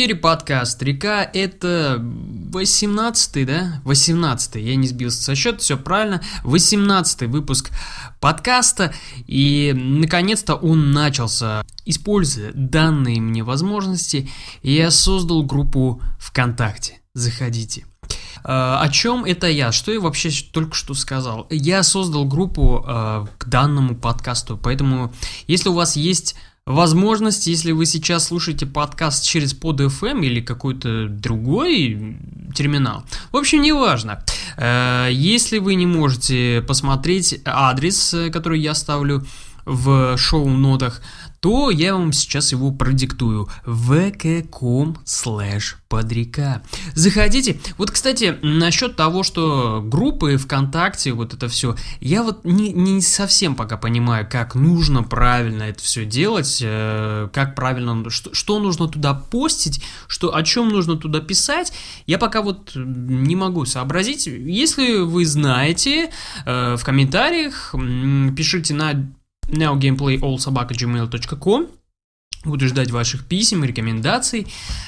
эфире подкаст «Река» — это 18-й, да? 18-й, я не сбился со счета, все правильно. 18-й выпуск подкаста, и наконец-то он начался. Используя данные мне возможности, я создал группу ВКонтакте. Заходите. Uh, о чем это я? Что я вообще только что сказал? Я создал группу uh, к данному подкасту, поэтому если у вас есть возможность, если вы сейчас слушаете подкаст через под FM или какой-то другой терминал. В общем, неважно. Э, если вы не можете посмотреть адрес, э, который я ставлю в шоу-нотах, то я вам сейчас его продиктую. vk.com slash подрека. Заходите. Вот, кстати, насчет того, что группы ВКонтакте, вот это все, я вот не, не совсем пока понимаю, как нужно правильно это все делать, э, как правильно, что, что нужно туда постить, что, о чем нужно туда писать, я пока вот не могу сообразить. Если вы знаете, э, в комментариях пишите на neogameplayallsobaka.gmail.com Буду ждать ваших писем, рекомендаций,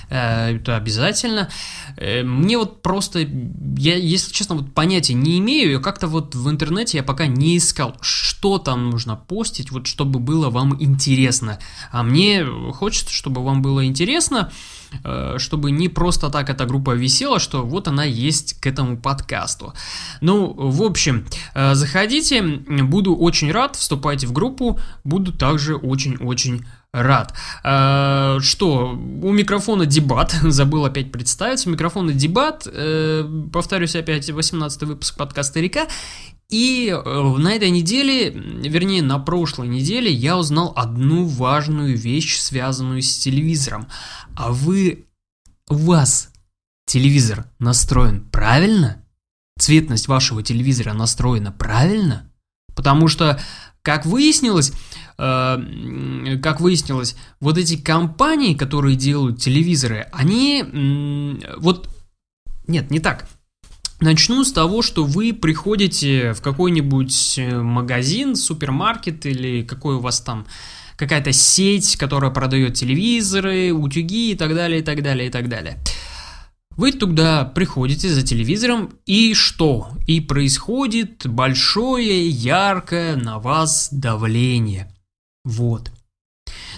э, это обязательно. Э, мне вот просто, я, если честно, вот понятия не имею, как-то вот в интернете я пока не искал, что там нужно постить, вот чтобы было вам интересно. А мне хочется, чтобы вам было интересно, э, чтобы не просто так эта группа висела, что вот она есть к этому подкасту. Ну, в общем, заходите, буду очень рад, вступайте в группу, буду также очень-очень рад. Э, что, у микрофона дебат, забыл опять представиться, у микрофона дебат, э, повторюсь опять, 18 выпуск подкаста «Река», и э, на этой неделе, вернее на прошлой неделе, я узнал одну важную вещь, связанную с телевизором. А вы, у вас телевизор настроен правильно? Цветность вашего телевизора настроена правильно? Потому что, как выяснилось, как выяснилось, вот эти компании, которые делают телевизоры, они вот нет, не так. Начну с того, что вы приходите в какой-нибудь э, магазин, супермаркет или какой у вас там какая-то сеть, которая продает телевизоры, утюги и так далее, и так далее, и так далее. Вы туда приходите за телевизором, и что? И происходит большое, яркое на вас давление. Вот.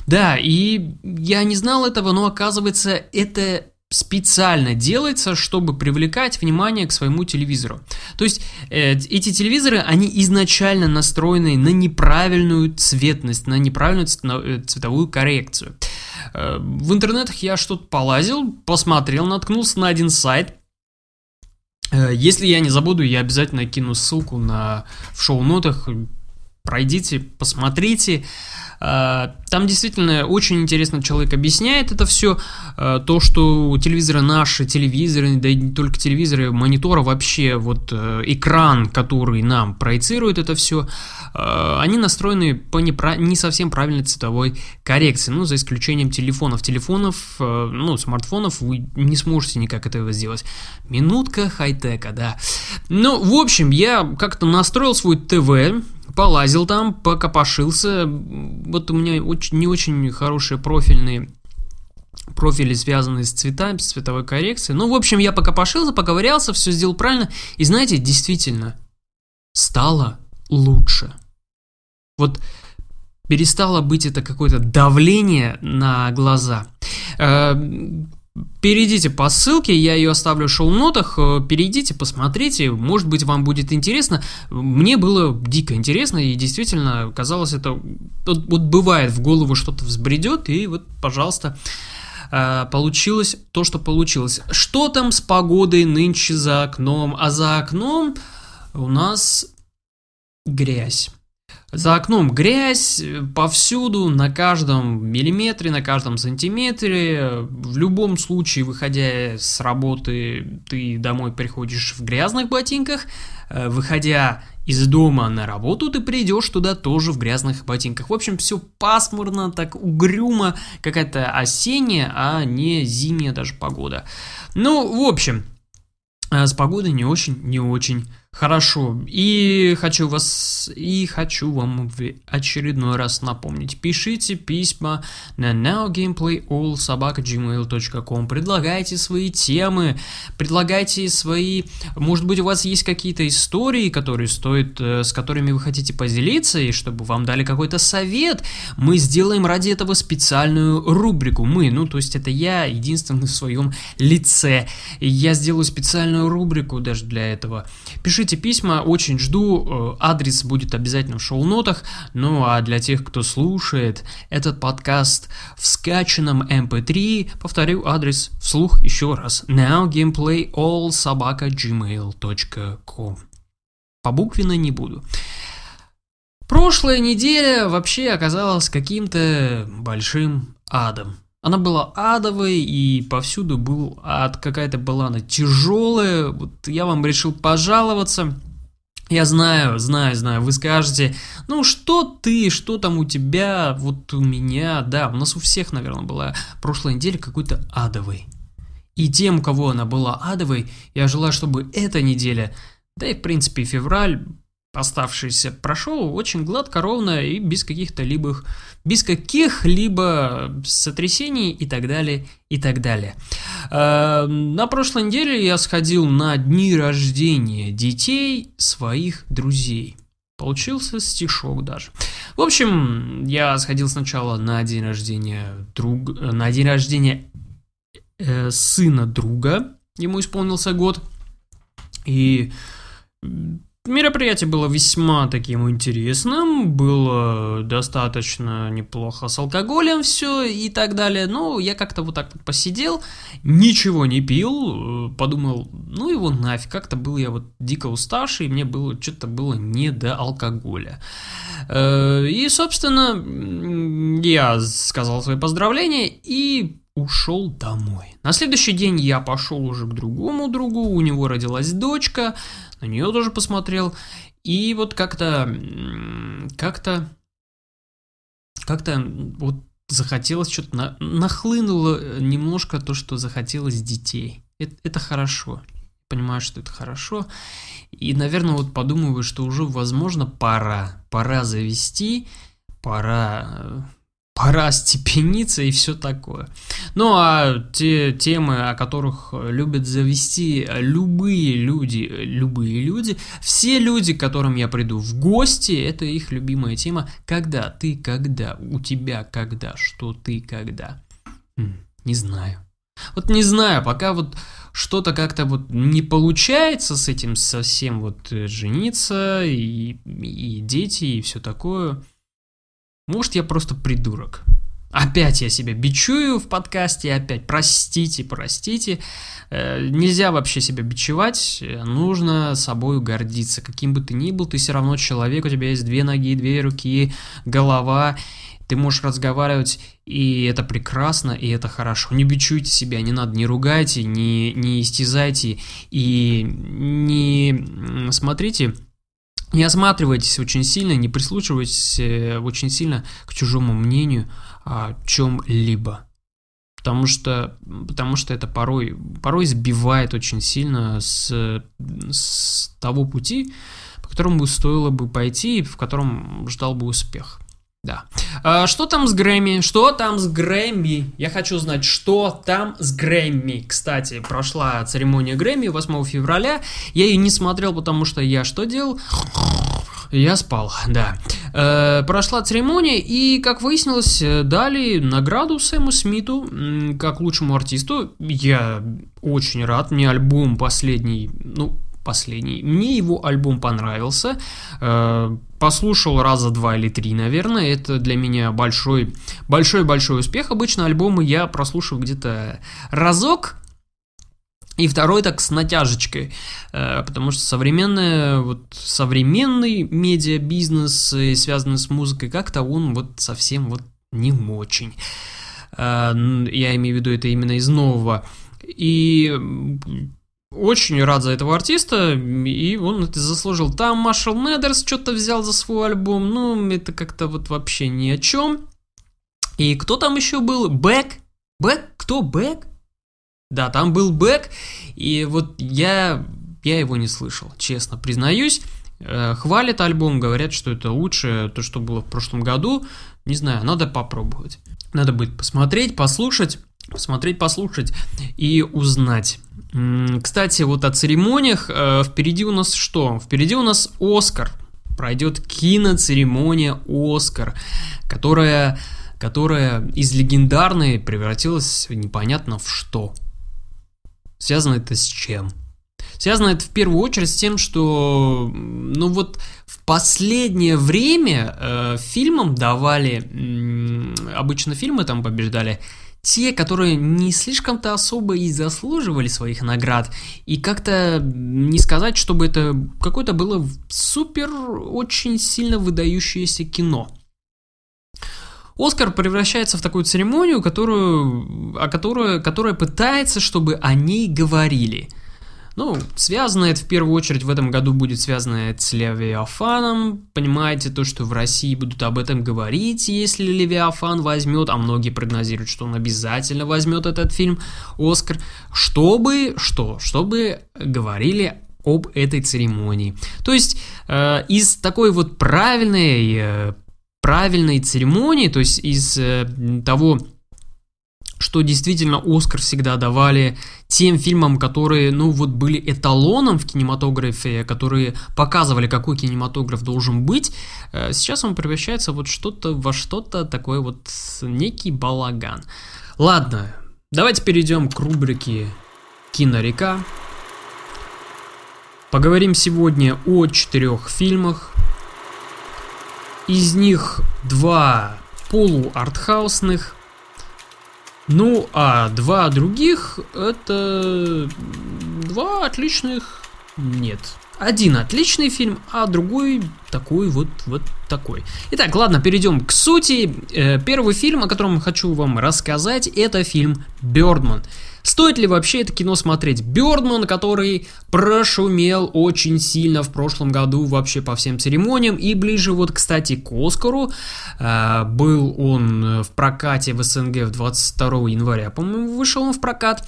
Да, и я не знал этого, но оказывается, это специально делается, чтобы привлекать внимание к своему телевизору. То есть э, эти телевизоры, они изначально настроены на неправильную цветность, на неправильную э, цветовую коррекцию. Э, в интернетах я что-то полазил, посмотрел, наткнулся на один сайт. Э, если я не забуду, я обязательно кину ссылку на, в шоу-нотах. Пройдите, посмотрите. А, там действительно очень интересно человек объясняет это все, а, то, что у телевизора наши телевизоры, да и не только телевизоры, монитора вообще, вот э, экран, который нам проецирует это все, они настроены по непра- не совсем правильной цветовой коррекции, ну, за исключением телефонов. Телефонов, э, ну, смартфонов вы не сможете никак этого сделать. Минутка хай-тека, да. Ну, в общем, я как-то настроил свой ТВ, полазил там, покопошился. Вот у меня очень, не очень хорошие профильные профили, связанные с цветами, с цветовой коррекцией. Ну, в общем, я покопошился, поковырялся, все сделал правильно. И знаете, действительно, стало лучше. Вот перестало быть это какое-то давление на глаза. Перейдите по ссылке, я ее оставлю в шоу-нотах, э, перейдите, посмотрите, может быть вам будет интересно. Мне было дико интересно и действительно казалось это... Вот, вот бывает в голову что-то взбредет и вот, пожалуйста, э, получилось то, что получилось. Что там с погодой нынче за окном? А за окном у нас грязь. За окном грязь повсюду, на каждом миллиметре, на каждом сантиметре. В любом случае, выходя с работы, ты домой приходишь в грязных ботинках. Э, выходя из дома на работу, ты придешь туда тоже в грязных ботинках. В общем, все пасмурно, так угрюмо, какая-то осенняя, а не зимняя даже погода. Ну, в общем, э, с погодой не очень, не очень Хорошо. И хочу вас, и хочу вам в очередной раз напомнить. Пишите письма на nowgameplayallsobaka.gmail.com Предлагайте свои темы, предлагайте свои... Может быть, у вас есть какие-то истории, которые стоит, э, с которыми вы хотите поделиться, и чтобы вам дали какой-то совет. Мы сделаем ради этого специальную рубрику. Мы, ну, то есть это я, единственный в своем лице. Я сделаю специальную рубрику даже для этого. Пишите Пишите письма, очень жду, э, адрес будет обязательно в шоу-нотах, ну а для тех, кто слушает этот подкаст в скачанном mp3, эм повторю адрес вслух еще раз, nowgameplayallsobaka.gmail.com По буквенно не буду. Прошлая неделя вообще оказалась каким-то большим адом. Она была адовой, и повсюду был ад, какая-то была она тяжелая. Вот я вам решил пожаловаться. Я знаю, знаю, знаю, вы скажете, ну что ты, что там у тебя, вот у меня, да, у нас у всех, наверное, была прошлая неделя какой-то адовой. И тем, у кого она была адовой, я желаю, чтобы эта неделя, да и в принципе февраль оставшийся прошел очень гладко, ровно и без каких-то либо без каких-либо сотрясений и так далее, и так далее. Э, на прошлой неделе я сходил на дни рождения детей своих друзей. Получился стишок даже. В общем, я сходил сначала на день рождения друг, на день рождения э, сына друга. Ему исполнился год. И Мероприятие было весьма таким интересным, было достаточно неплохо с алкоголем все и так далее. Но я как-то вот так вот посидел, ничего не пил, подумал, ну его нафиг, как-то был я вот дико уставший, мне было что-то было не до алкоголя. Э, и, собственно, я сказал свои поздравления и ушел домой. На следующий день я пошел уже к другому другу, у него родилась дочка, на нее тоже посмотрел. И вот как-то, как-то, как-то вот захотелось что-то, на, нахлынуло немножко то, что захотелось детей. Это, это хорошо. Понимаю, что это хорошо. И, наверное, вот подумываю, что уже, возможно, пора. Пора завести, пора э, пора степениться и все такое. Ну а те темы, о которых любят завести любые люди, любые люди, все люди, к которым я приду в гости, это их любимая тема. Когда ты, когда, у тебя, когда, что ты, когда. Не знаю. Вот не знаю, пока вот что-то как-то вот не получается с этим совсем вот э, жениться и, и дети и все такое. Может, я просто придурок. Опять я себя бичую в подкасте, опять простите, простите. Э, нельзя вообще себя бичевать, нужно собой гордиться. Каким бы ты ни был, ты все равно человек, у тебя есть две ноги, две руки, голова. Ты можешь разговаривать, и это прекрасно, и это хорошо. Не бичуйте себя, не надо, не ругайте, не, не истязайте, и не смотрите не осматривайтесь очень сильно, не прислушивайтесь э, очень сильно к чужому мнению о чем-либо. Потому что, потому что это порой, порой сбивает очень сильно с, с того пути, по которому стоило бы пойти и в котором ждал бы успех. Да. А, что там с Грэмми? Что там с Грэмми? Я хочу знать, что там с Грэмми. Кстати, прошла церемония Грэмми 8 февраля. Я ее не смотрел, потому что я что делал? Я спал, да. Э, прошла церемония, и, как выяснилось, дали награду Сэму Смиту как лучшему артисту. Я очень рад. Мне альбом последний, ну, последний. Мне его альбом понравился. Э, послушал раза два или три, наверное. Это для меня большой, большой-большой успех. Обычно альбомы я прослушиваю где-то разок, и второй так с натяжечкой, э, потому что современный, вот, современный медиабизнес, связанный с музыкой, как-то он вот совсем вот не очень. Э, я имею в виду это именно из нового. И очень рад за этого артиста, и он это заслужил. Там Маршалл Мэтерс что-то взял за свой альбом, ну, это как-то вот вообще ни о чем. И кто там еще был? Бек? Бек? Кто? Бек? Да, там был Бек, и вот я я его не слышал, честно признаюсь. Э, хвалят альбом, говорят, что это лучше, то, что было в прошлом году. Не знаю, надо попробовать. Надо будет посмотреть, послушать, посмотреть, послушать и узнать. Кстати, вот о церемониях э, впереди у нас что? Впереди у нас Оскар. Пройдет киноцеремония Оскар, которая, которая из легендарной превратилась непонятно в что. Связано это с чем? Связано это в первую очередь с тем, что, ну вот, в последнее время э, фильмам давали, э, обычно фильмы там побеждали те, которые не слишком-то особо и заслуживали своих наград, и как-то не сказать, чтобы это какое-то было супер очень сильно выдающееся кино. Оскар превращается в такую церемонию, которую, о которой, которая пытается, чтобы о ней говорили – ну, связано это в первую очередь в этом году будет связано это с Левиафаном. Понимаете, то, что в России будут об этом говорить, если Левиафан возьмет, а многие прогнозируют, что он обязательно возьмет этот фильм Оскар, чтобы, что? Чтобы говорили об этой церемонии. То есть э, из такой вот правильной, э, правильной церемонии, то есть из э, того что действительно Оскар всегда давали тем фильмам, которые, ну, вот были эталоном в кинематографе, которые показывали, какой кинематограф должен быть, э, сейчас он превращается вот что-то во что-то такое вот некий балаган. Ладно, давайте перейдем к рубрике «Кинорека». Поговорим сегодня о четырех фильмах. Из них два полуартхаусных – ну, а два других это два отличных... Нет. Один отличный фильм, а другой такой вот, вот такой. Итак, ладно, перейдем к сути. Э, первый фильм, о котором хочу вам рассказать, это фильм «Бёрдман». Стоит ли вообще это кино смотреть? Бёрдман, который прошумел очень сильно в прошлом году вообще по всем церемониям и ближе вот, кстати, к Оскару. Э, был он в прокате в СНГ в 22 января, по-моему, вышел он в прокат.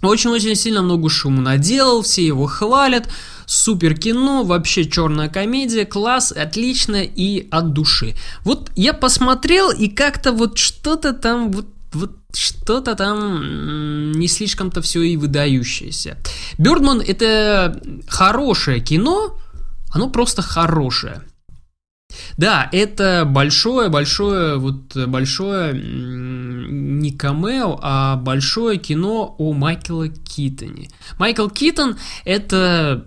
Очень-очень сильно много шума наделал, все его хвалят. Супер кино, вообще черная комедия, класс, отлично и от души. Вот я посмотрел и как-то вот что-то там вот вот что-то там не слишком-то все и выдающееся. Бёрдман это хорошее кино, оно просто хорошее. Да, это большое-большое, вот большое не камео, а большое кино о Майкла Китоне. Майкл Китон это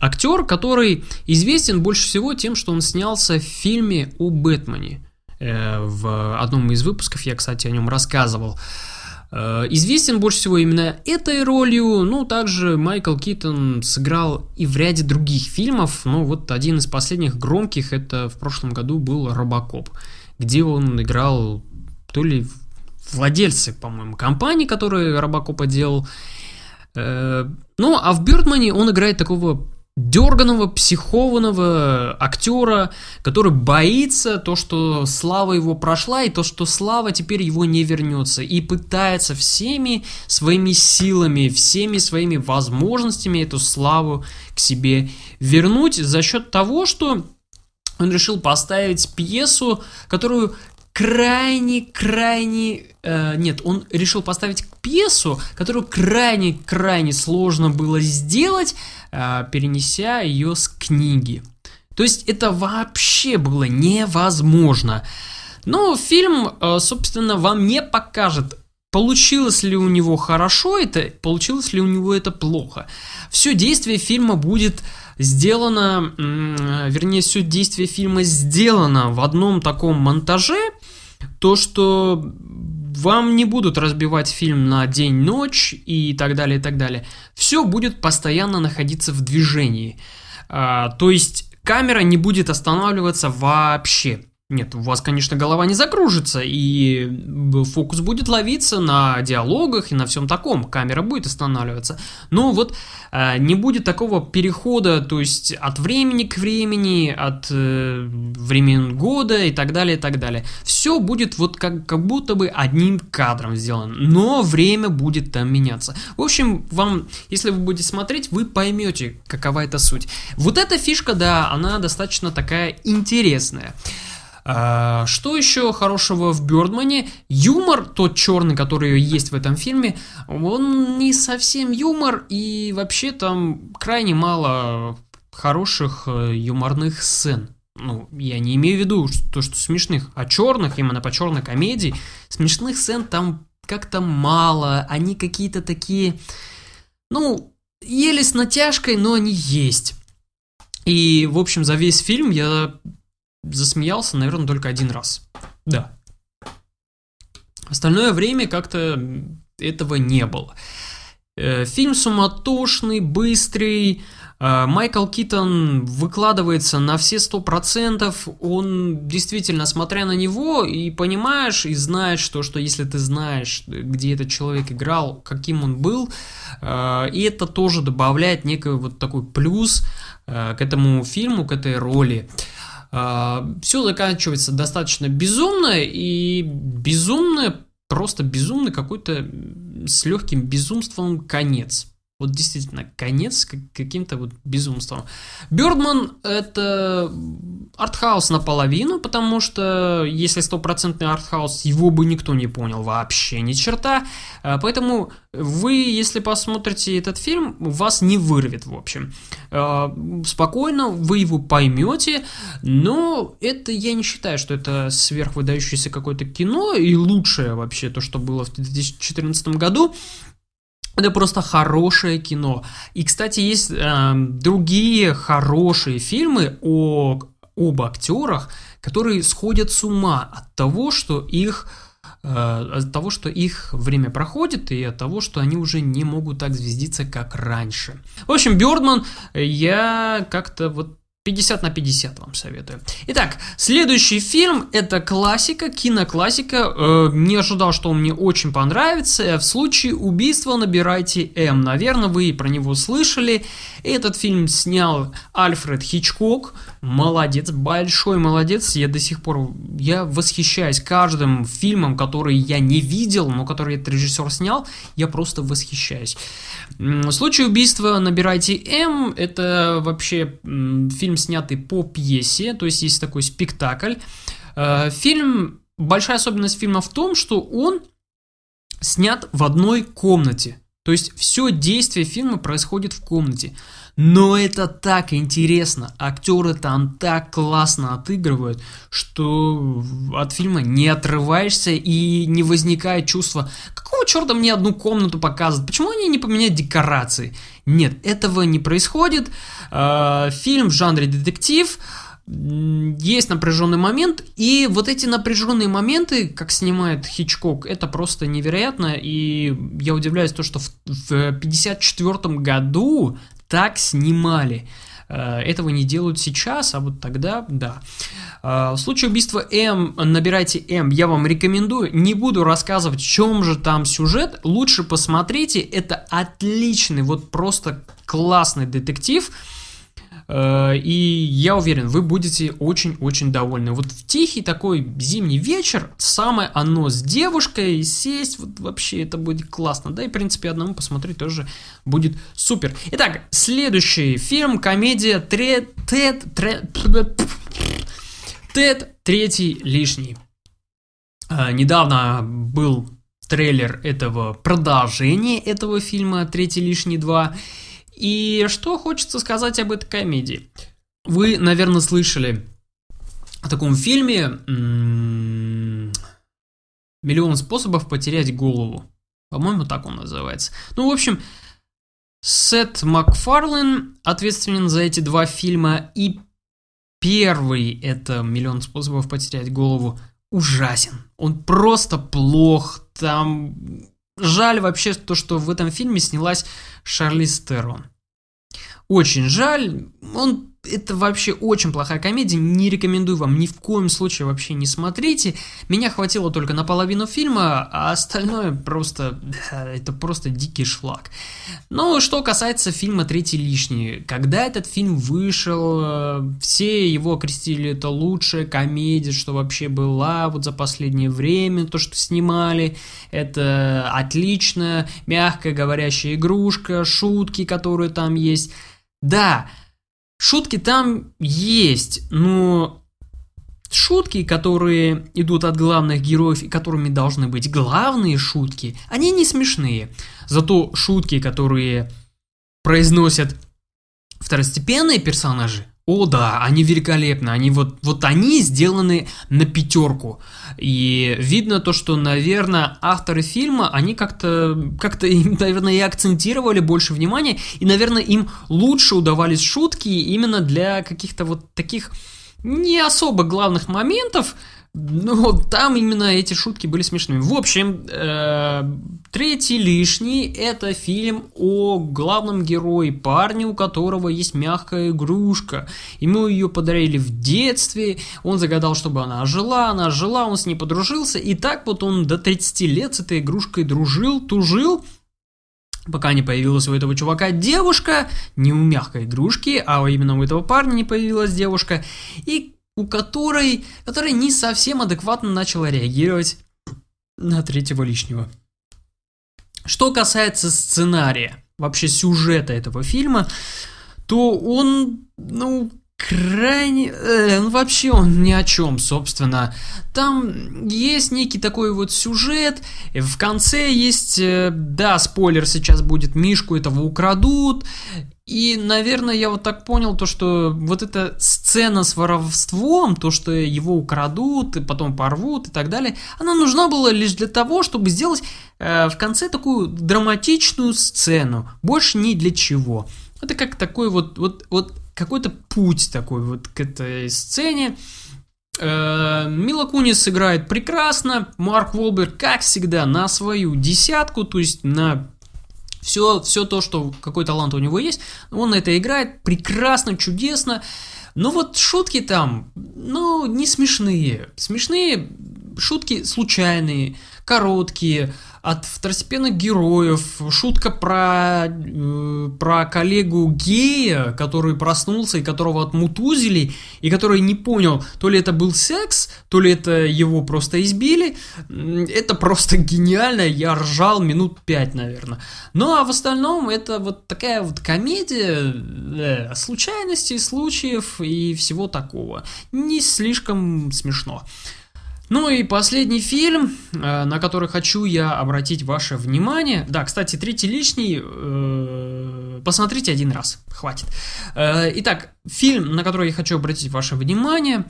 актер, который известен больше всего тем, что он снялся в фильме о Бэтмене. Э, в одном из выпусков я, кстати, о нем рассказывал. Э, известен больше всего именно этой ролью, ну, также Майкл Китон сыграл и в ряде других фильмов, ну, вот один из последних громких, это в прошлом году был «Робокоп», где он играл то ли владельцы, по-моему, компании, которые Робокопа делал, э, ну, а в Бёрдмане он играет такого дерганого, психованного актера, который боится то, что слава его прошла, и то, что слава теперь его не вернется, и пытается всеми своими силами, всеми своими возможностями эту славу к себе вернуть за счет того, что он решил поставить пьесу, которую крайне-крайне... Э, нет, он решил поставить пьесу, которую крайне-крайне сложно было сделать, э, перенеся ее с книги. То есть это вообще было невозможно. Но фильм, э, собственно, вам не покажет, получилось ли у него хорошо это, получилось ли у него это плохо. Все действие фильма будет сделано, вернее, все действие фильма сделано в одном таком монтаже, то, что вам не будут разбивать фильм на день-ночь и так далее, и так далее. Все будет постоянно находиться в движении. А, то есть камера не будет останавливаться вообще. Нет, у вас, конечно, голова не закружится, и фокус будет ловиться на диалогах и на всем таком, камера будет останавливаться. Но вот э, не будет такого перехода, то есть от времени к времени, от э, времен года и так далее, и так далее. Все будет вот как, как будто бы одним кадром сделано, но время будет там меняться. В общем, вам, если вы будете смотреть, вы поймете, какова эта суть. Вот эта фишка, да, она достаточно такая интересная. А, что еще хорошего в Бёрдмане? Юмор, тот черный, который есть в этом фильме, он не совсем юмор, и вообще там крайне мало хороших э, юморных сцен. Ну, я не имею в виду то, что смешных, а черных, именно по черной комедии, смешных сцен там как-то мало, они какие-то такие, ну, еле с натяжкой, но они есть. И, в общем, за весь фильм я засмеялся, наверное, только один раз. Да. Остальное время как-то этого не было. Э, фильм суматошный, быстрый. Э, Майкл Китон выкладывается на все сто процентов. Он действительно, смотря на него, и понимаешь, и знаешь, что, что если ты знаешь, где этот человек играл, каким он был, э, и это тоже добавляет некий вот такой плюс к этому фильму, к этой роли. Все заканчивается достаточно безумно, и безумно, просто безумный какой-то с легким безумством конец. Вот действительно, конец каким-то вот безумством. Бёрдман это артхаус наполовину, потому что если стопроцентный артхаус, его бы никто не понял вообще ни черта. А, поэтому вы, если посмотрите этот фильм, вас не вырвет, в общем. А, спокойно, вы его поймете, но это я не считаю, что это сверхвыдающееся какое-то кино и лучшее вообще то, что было в 2014 году. Это просто хорошее кино. И, кстати, есть э, другие хорошие фильмы о, об актерах, которые сходят с ума от того, что их э, от того, что их время проходит, и от того, что они уже не могут так звездиться, как раньше. В общем, Бёрдман я как-то вот 50 на 50 вам советую. Итак, следующий фильм это классика, киноклассика. Э, не ожидал, что он мне очень понравится. В случае убийства набирайте М. Наверное, вы про него слышали. Этот фильм снял Альфред Хичкок. Молодец, большой молодец. Я до сих пор я восхищаюсь каждым фильмом, который я не видел, но который этот режиссер снял. Я просто восхищаюсь. В случае убийства набирайте М. Это вообще фильм, снятый по пьесе, то есть есть такой спектакль. Э, фильм, большая особенность фильма в том, что он снят в одной комнате. То есть все действие фильма происходит в комнате. Но это так интересно. Актеры там так классно отыгрывают, что от фильма не отрываешься и не возникает чувства, какого черта мне одну комнату показывают, почему они не поменяют декорации? Нет, этого не происходит. А, фильм в жанре детектив, есть напряженный момент, и вот эти напряженные моменты, как снимает Хичкок, это просто невероятно, и я удивляюсь то, что в 1954 году так снимали. Э, этого не делают сейчас, а вот тогда, да. Э, в случае убийства М, набирайте М, я вам рекомендую. Не буду рассказывать, в чем же там сюжет. Лучше посмотрите, это отличный, вот просто классный детектив. Э, и я уверен, вы будете очень-очень довольны. Вот в тихий такой зимний вечер, самое оно с девушкой, сесть, вот вообще это будет классно. Да и, в принципе, одному посмотреть тоже будет супер. Итак, следующий фильм, комедия Тед... Тед... Тед Третий Лишний. Э, недавно был трейлер этого продолжения этого фильма «Третий лишний 2». И что хочется сказать об этой комедии? Вы, наверное, слышали о таком фильме «Миллион способов потерять голову». По-моему, так он называется. Ну, в общем, Сет Макфарлен ответственен за эти два фильма. И первый – это «Миллион способов потерять голову» ужасен. Он просто плох. Там жаль вообще то, что в этом фильме снялась Шарли Стерон. Очень жаль, он это вообще очень плохая комедия, не рекомендую вам ни в коем случае вообще не смотрите. Меня хватило только на половину фильма, а остальное просто, это просто дикий шлак. Ну, что касается фильма «Третий лишний», когда этот фильм вышел, все его окрестили, это лучшая комедия, что вообще была вот за последнее время, то, что снимали, это отличная, мягкая говорящая игрушка, шутки, которые там есть. Да, Шутки там есть, но шутки, которые идут от главных героев и которыми должны быть главные шутки, они не смешные. Зато шутки, которые произносят второстепенные персонажи, о да, они великолепны, они вот, вот они сделаны на пятерку. И видно то, что, наверное, авторы фильма, они как-то, как-то, наверное, и акцентировали больше внимания, и, наверное, им лучше удавались шутки именно для каких-то вот таких не особо главных моментов, ну, там именно эти шутки были смешными. В общем, э, третий лишний – это фильм о главном герое, парне, у которого есть мягкая игрушка. Ему ее подарили в детстве, он загадал, чтобы она жила, она жила, он с ней подружился, и так вот он до 30 лет с этой игрушкой дружил, тужил, пока не появилась у этого чувака девушка, не у мягкой игрушки, а именно у этого парня не появилась девушка, и у которой, которая не совсем адекватно начала реагировать на третьего лишнего. Что касается сценария, вообще сюжета этого фильма, то он, ну, крайне... Э, ну, вообще он ни о чем, собственно. Там есть некий такой вот сюжет, в конце есть, э, да, спойлер сейчас будет, Мишку этого украдут, и, наверное, я вот так понял, то, что вот эта сцена с воровством, то, что его украдут, и потом порвут и так далее, она нужна была лишь для того, чтобы сделать э, в конце такую драматичную сцену. Больше ни для чего. Это как такой вот, вот, вот какой-то путь такой вот к этой сцене. Э, Мила Кунис играет прекрасно, Марк Волберг, как всегда, на свою десятку, то есть на все, все то, что какой талант у него есть, он это играет прекрасно, чудесно. Но вот шутки там, ну, не смешные. Смешные шутки случайные, короткие, от второстепенных героев. Шутка про, э, про коллегу гея, который проснулся и которого отмутузили, и который не понял, то ли это был секс, то ли это его просто избили. Это просто гениально, я ржал минут пять, наверное. Ну а в остальном это вот такая вот комедия э, случайностей, случаев и всего такого. Не слишком смешно. Ну и последний фильм, э, на который хочу я обратить ваше внимание. Да, кстати, третий лишний. Э, посмотрите один раз, хватит. Э, итак, фильм, на который я хочу обратить ваше внимание,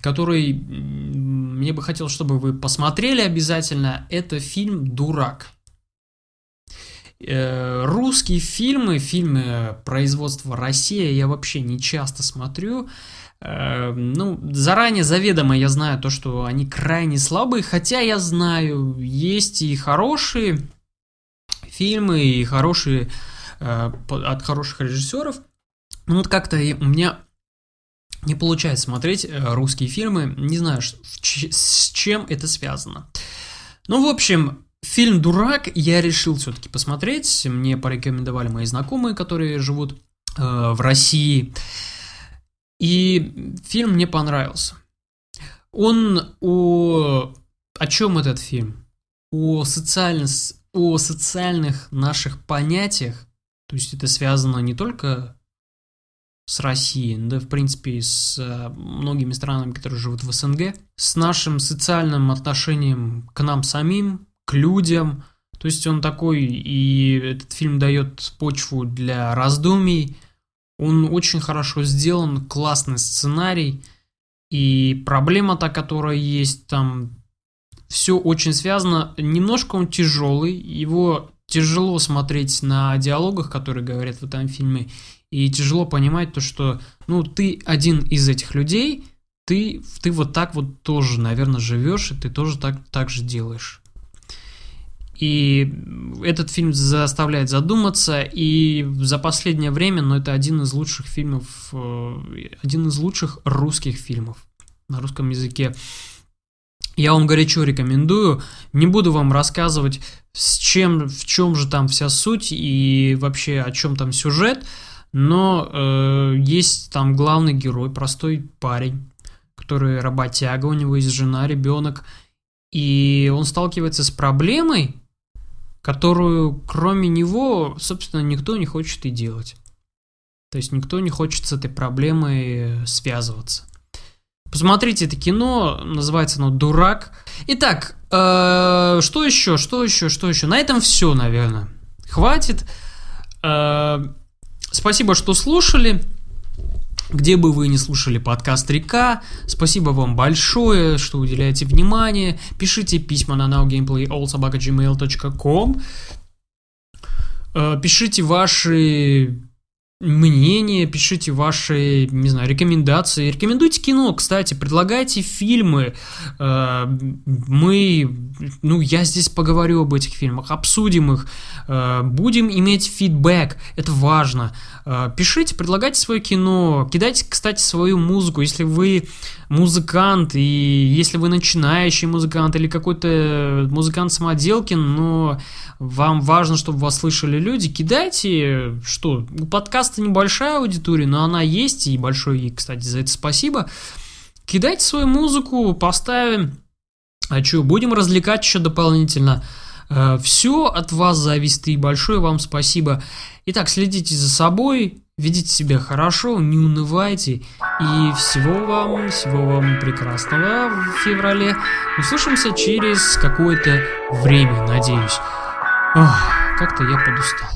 который мне бы хотелось, чтобы вы посмотрели обязательно, это фильм «Дурак». Русские фильмы, фильмы производства Россия я вообще не часто смотрю. Эм, ну, заранее заведомо я знаю то, что они крайне слабые, хотя я знаю, есть и хорошие фильмы, и хорошие э, от хороших режиссеров. Ну вот как-то у меня не получается смотреть э, русские фильмы, не знаю, с чем это связано. Ну, в общем, фильм «Дурак» я решил все-таки посмотреть, мне порекомендовали мои знакомые, которые живут э, в России. И фильм мне понравился. Он о... О чем этот фильм? О, социально... о социальных наших понятиях. То есть это связано не только с Россией, да, в принципе, с э, многими странами, которые живут в СНГ, с нашим социальным отношением к нам самим, к людям. То есть он такой, и этот фильм дает почву для раздумий, он очень хорошо сделан, классный сценарий. И проблема-то, которая есть там, все очень связано. Немножко он тяжелый, его тяжело смотреть на диалогах, которые говорят в этом фильме, и тяжело понимать то, что, ну, ты один из этих людей, ты, ты вот так вот тоже, наверное, живешь, и ты тоже так, так же делаешь. И этот фильм заставляет задуматься, и за последнее время, ну, это один из лучших фильмов, э, один из лучших русских фильмов на русском языке. Я вам горячо рекомендую. Не буду вам рассказывать, с чем, в чем же там вся суть и вообще о чем там сюжет, но э, есть там главный герой, простой парень, который работяга, у него есть жена, ребенок, и он сталкивается с проблемой, которую кроме него, собственно, никто не хочет и делать. То есть никто не хочет с этой проблемой связываться. Посмотрите это кино, называется оно «Дурак». Итак, э, что еще, что еще, что еще? На этом все, наверное. Хватит. Э, спасибо, что слушали. Где бы вы не слушали подкаст «Река», спасибо вам большое, что уделяете внимание. Пишите письма на nowgameplayallsobaka.gmail.com э, Пишите ваши мнение, пишите ваши, не знаю, рекомендации. Рекомендуйте кино, кстати, предлагайте фильмы. Э, мы, ну, я здесь поговорю об этих фильмах, обсудим их, э, будем иметь фидбэк, это важно. Э, пишите, предлагайте свое кино, кидайте, кстати, свою музыку, если вы музыкант, и если вы начинающий музыкант или какой-то музыкант самоделки, но вам важно, чтобы вас слышали люди, кидайте, что, у подкаста небольшая аудитория, но она есть, и большое ей, кстати, за это спасибо. Кидайте свою музыку, поставим, а что, будем развлекать еще дополнительно. Э, Все от вас зависит, и большое вам спасибо. Итак, следите за собой, ведите себя хорошо, не унывайте, и всего вам, всего вам прекрасного в феврале. Услышимся через какое-то время, надеюсь. Ох, как-то я подустал.